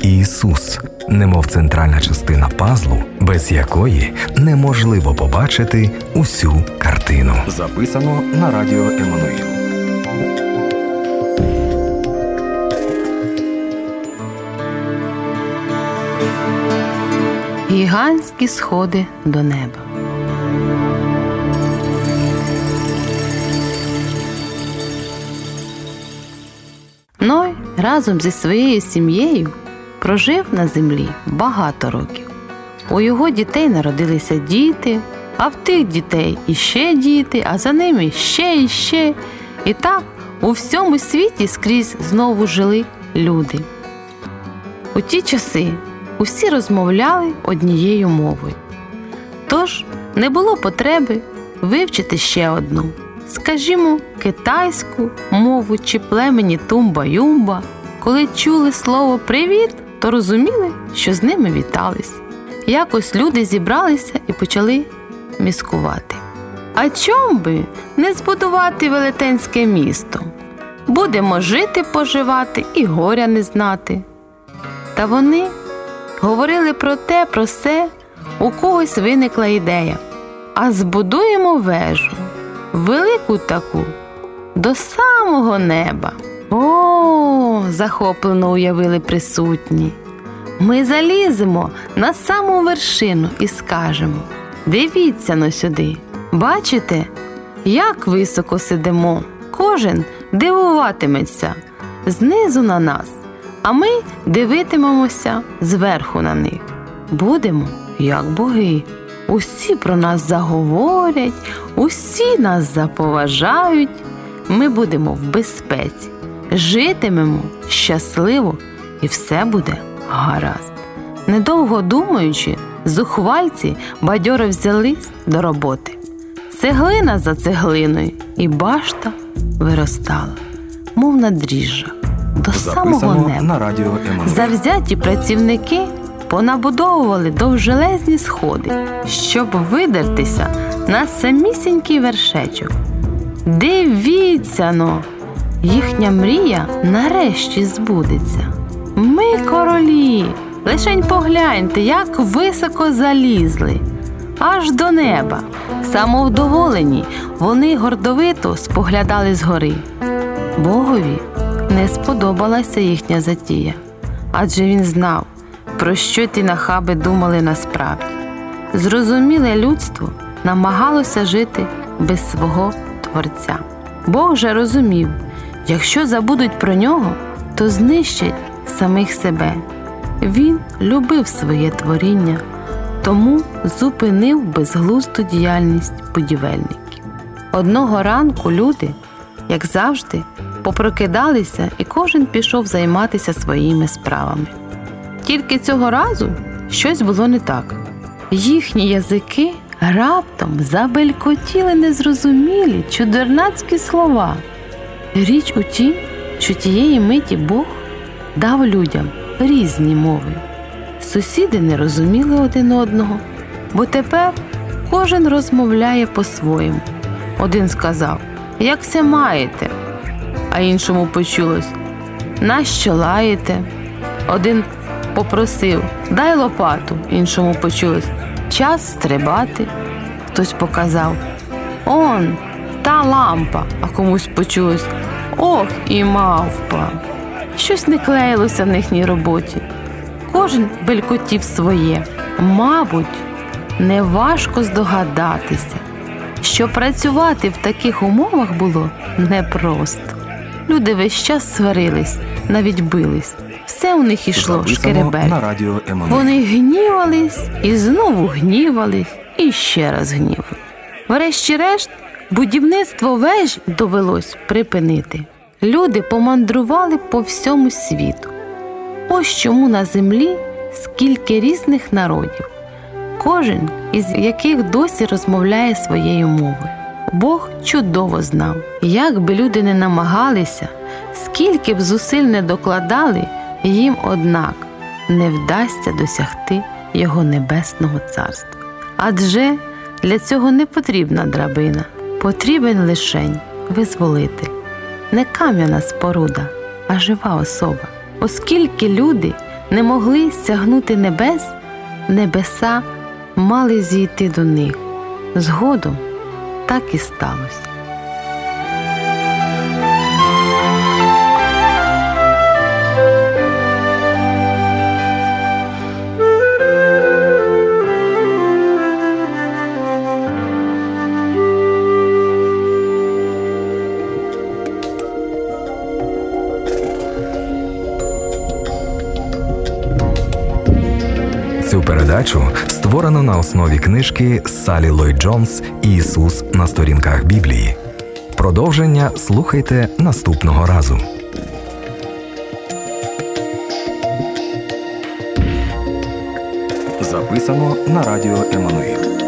Ісус, немов центральна частина пазлу, без якої неможливо побачити усю картину. Записано на радіо Еммануїл. Гігантські сходи до неба. Ной разом зі своєю сім'єю прожив на землі багато років. У його дітей народилися діти, а в тих дітей іще діти, а за ними ще і ще. І так у всьому світі скрізь знову жили люди. У ті часи усі розмовляли однією мовою. Тож не було потреби вивчити ще одну, скажімо, китайську мову чи племені тумба-юмба. Коли чули слово привіт, то розуміли, що з ними вітались. Якось люди зібралися і почали міскувати. А чом би не збудувати велетенське місто? Будемо жити, поживати і горя не знати. Та вони говорили про те, про все, у когось виникла ідея. А збудуємо вежу, велику таку, до самого неба. О, захоплено уявили присутні. Ми заліземо на саму вершину і скажемо дивіться но сюди. Бачите, як високо сидимо, кожен дивуватиметься знизу на нас, а ми дивитимемося зверху на них. Будемо, як боги. Усі про нас заговорять, усі нас заповажають. Ми будемо в безпеці, житимемо щасливо і все буде гаразд. Недовго думаючи, зухвальці бадьоро взялись до роботи. Цеглина за цеглиною, і башта виростала, мов на дріжджах, до самого неба. на радіо. Завзяті працівники понабудовували довжелезні сходи, щоб видертися на самісінький вершечок. Дивіться но, їхня мрія нарешті збудеться. Ми королі, лишень погляньте, як високо залізли, аж до неба. Самовдоволені, вони гордовито споглядали згори. Богові не сподобалася їхня затія, адже він знав, про що ті нахаби думали насправді. Зрозуміле людство намагалося жити без свого Творця. Бог же розумів, якщо забудуть про нього, то знищать самих себе. Він любив своє творіння, тому зупинив безглузду діяльність будівельників. Одного ранку люди, як завжди, попрокидалися, і кожен пішов займатися своїми справами. Тільки цього разу щось було не так. Їхні язики раптом забелькотіли незрозумілі чудернацькі слова. Річ у тім, що тієї миті Бог дав людям різні мови. Сусіди не розуміли один одного, бо тепер кожен розмовляє по-своєму. Один сказав, як се маєте, а іншому почулось, нащо лаєте? Один попросив дай лопату, іншому почулось час стрибати. Хтось показав он та лампа, а комусь почулось ох і мавпа. Щось не клеїлося в їхній роботі. Кожен белькотів своє. Мабуть, неважко здогадатися, що працювати в таких умовах було непросто. Люди весь час сварились, навіть бились. Все у них ішло Еммануїл. Вони гнівались і знову гнівались, і ще раз гнівали. Врешті-решт, будівництво веж довелось припинити. Люди помандрували по всьому світу. Ось чому на землі скільки різних народів, кожен із яких досі розмовляє своєю мовою. Бог чудово знав, як би люди не намагалися, скільки б зусиль не докладали, їм, однак, не вдасться досягти Його небесного царства. Адже для цього не потрібна драбина, потрібен лишень визволитель, не кам'яна споруда, а жива особа. Оскільки люди не могли сягнути небес, небеса мали зійти до них. Згодом так і сталося. Передачу створено на основі книжки Салі Лой Джонс Ісус на сторінках Біблії. Продовження слухайте наступного разу. Записано на радіо Еммануїл.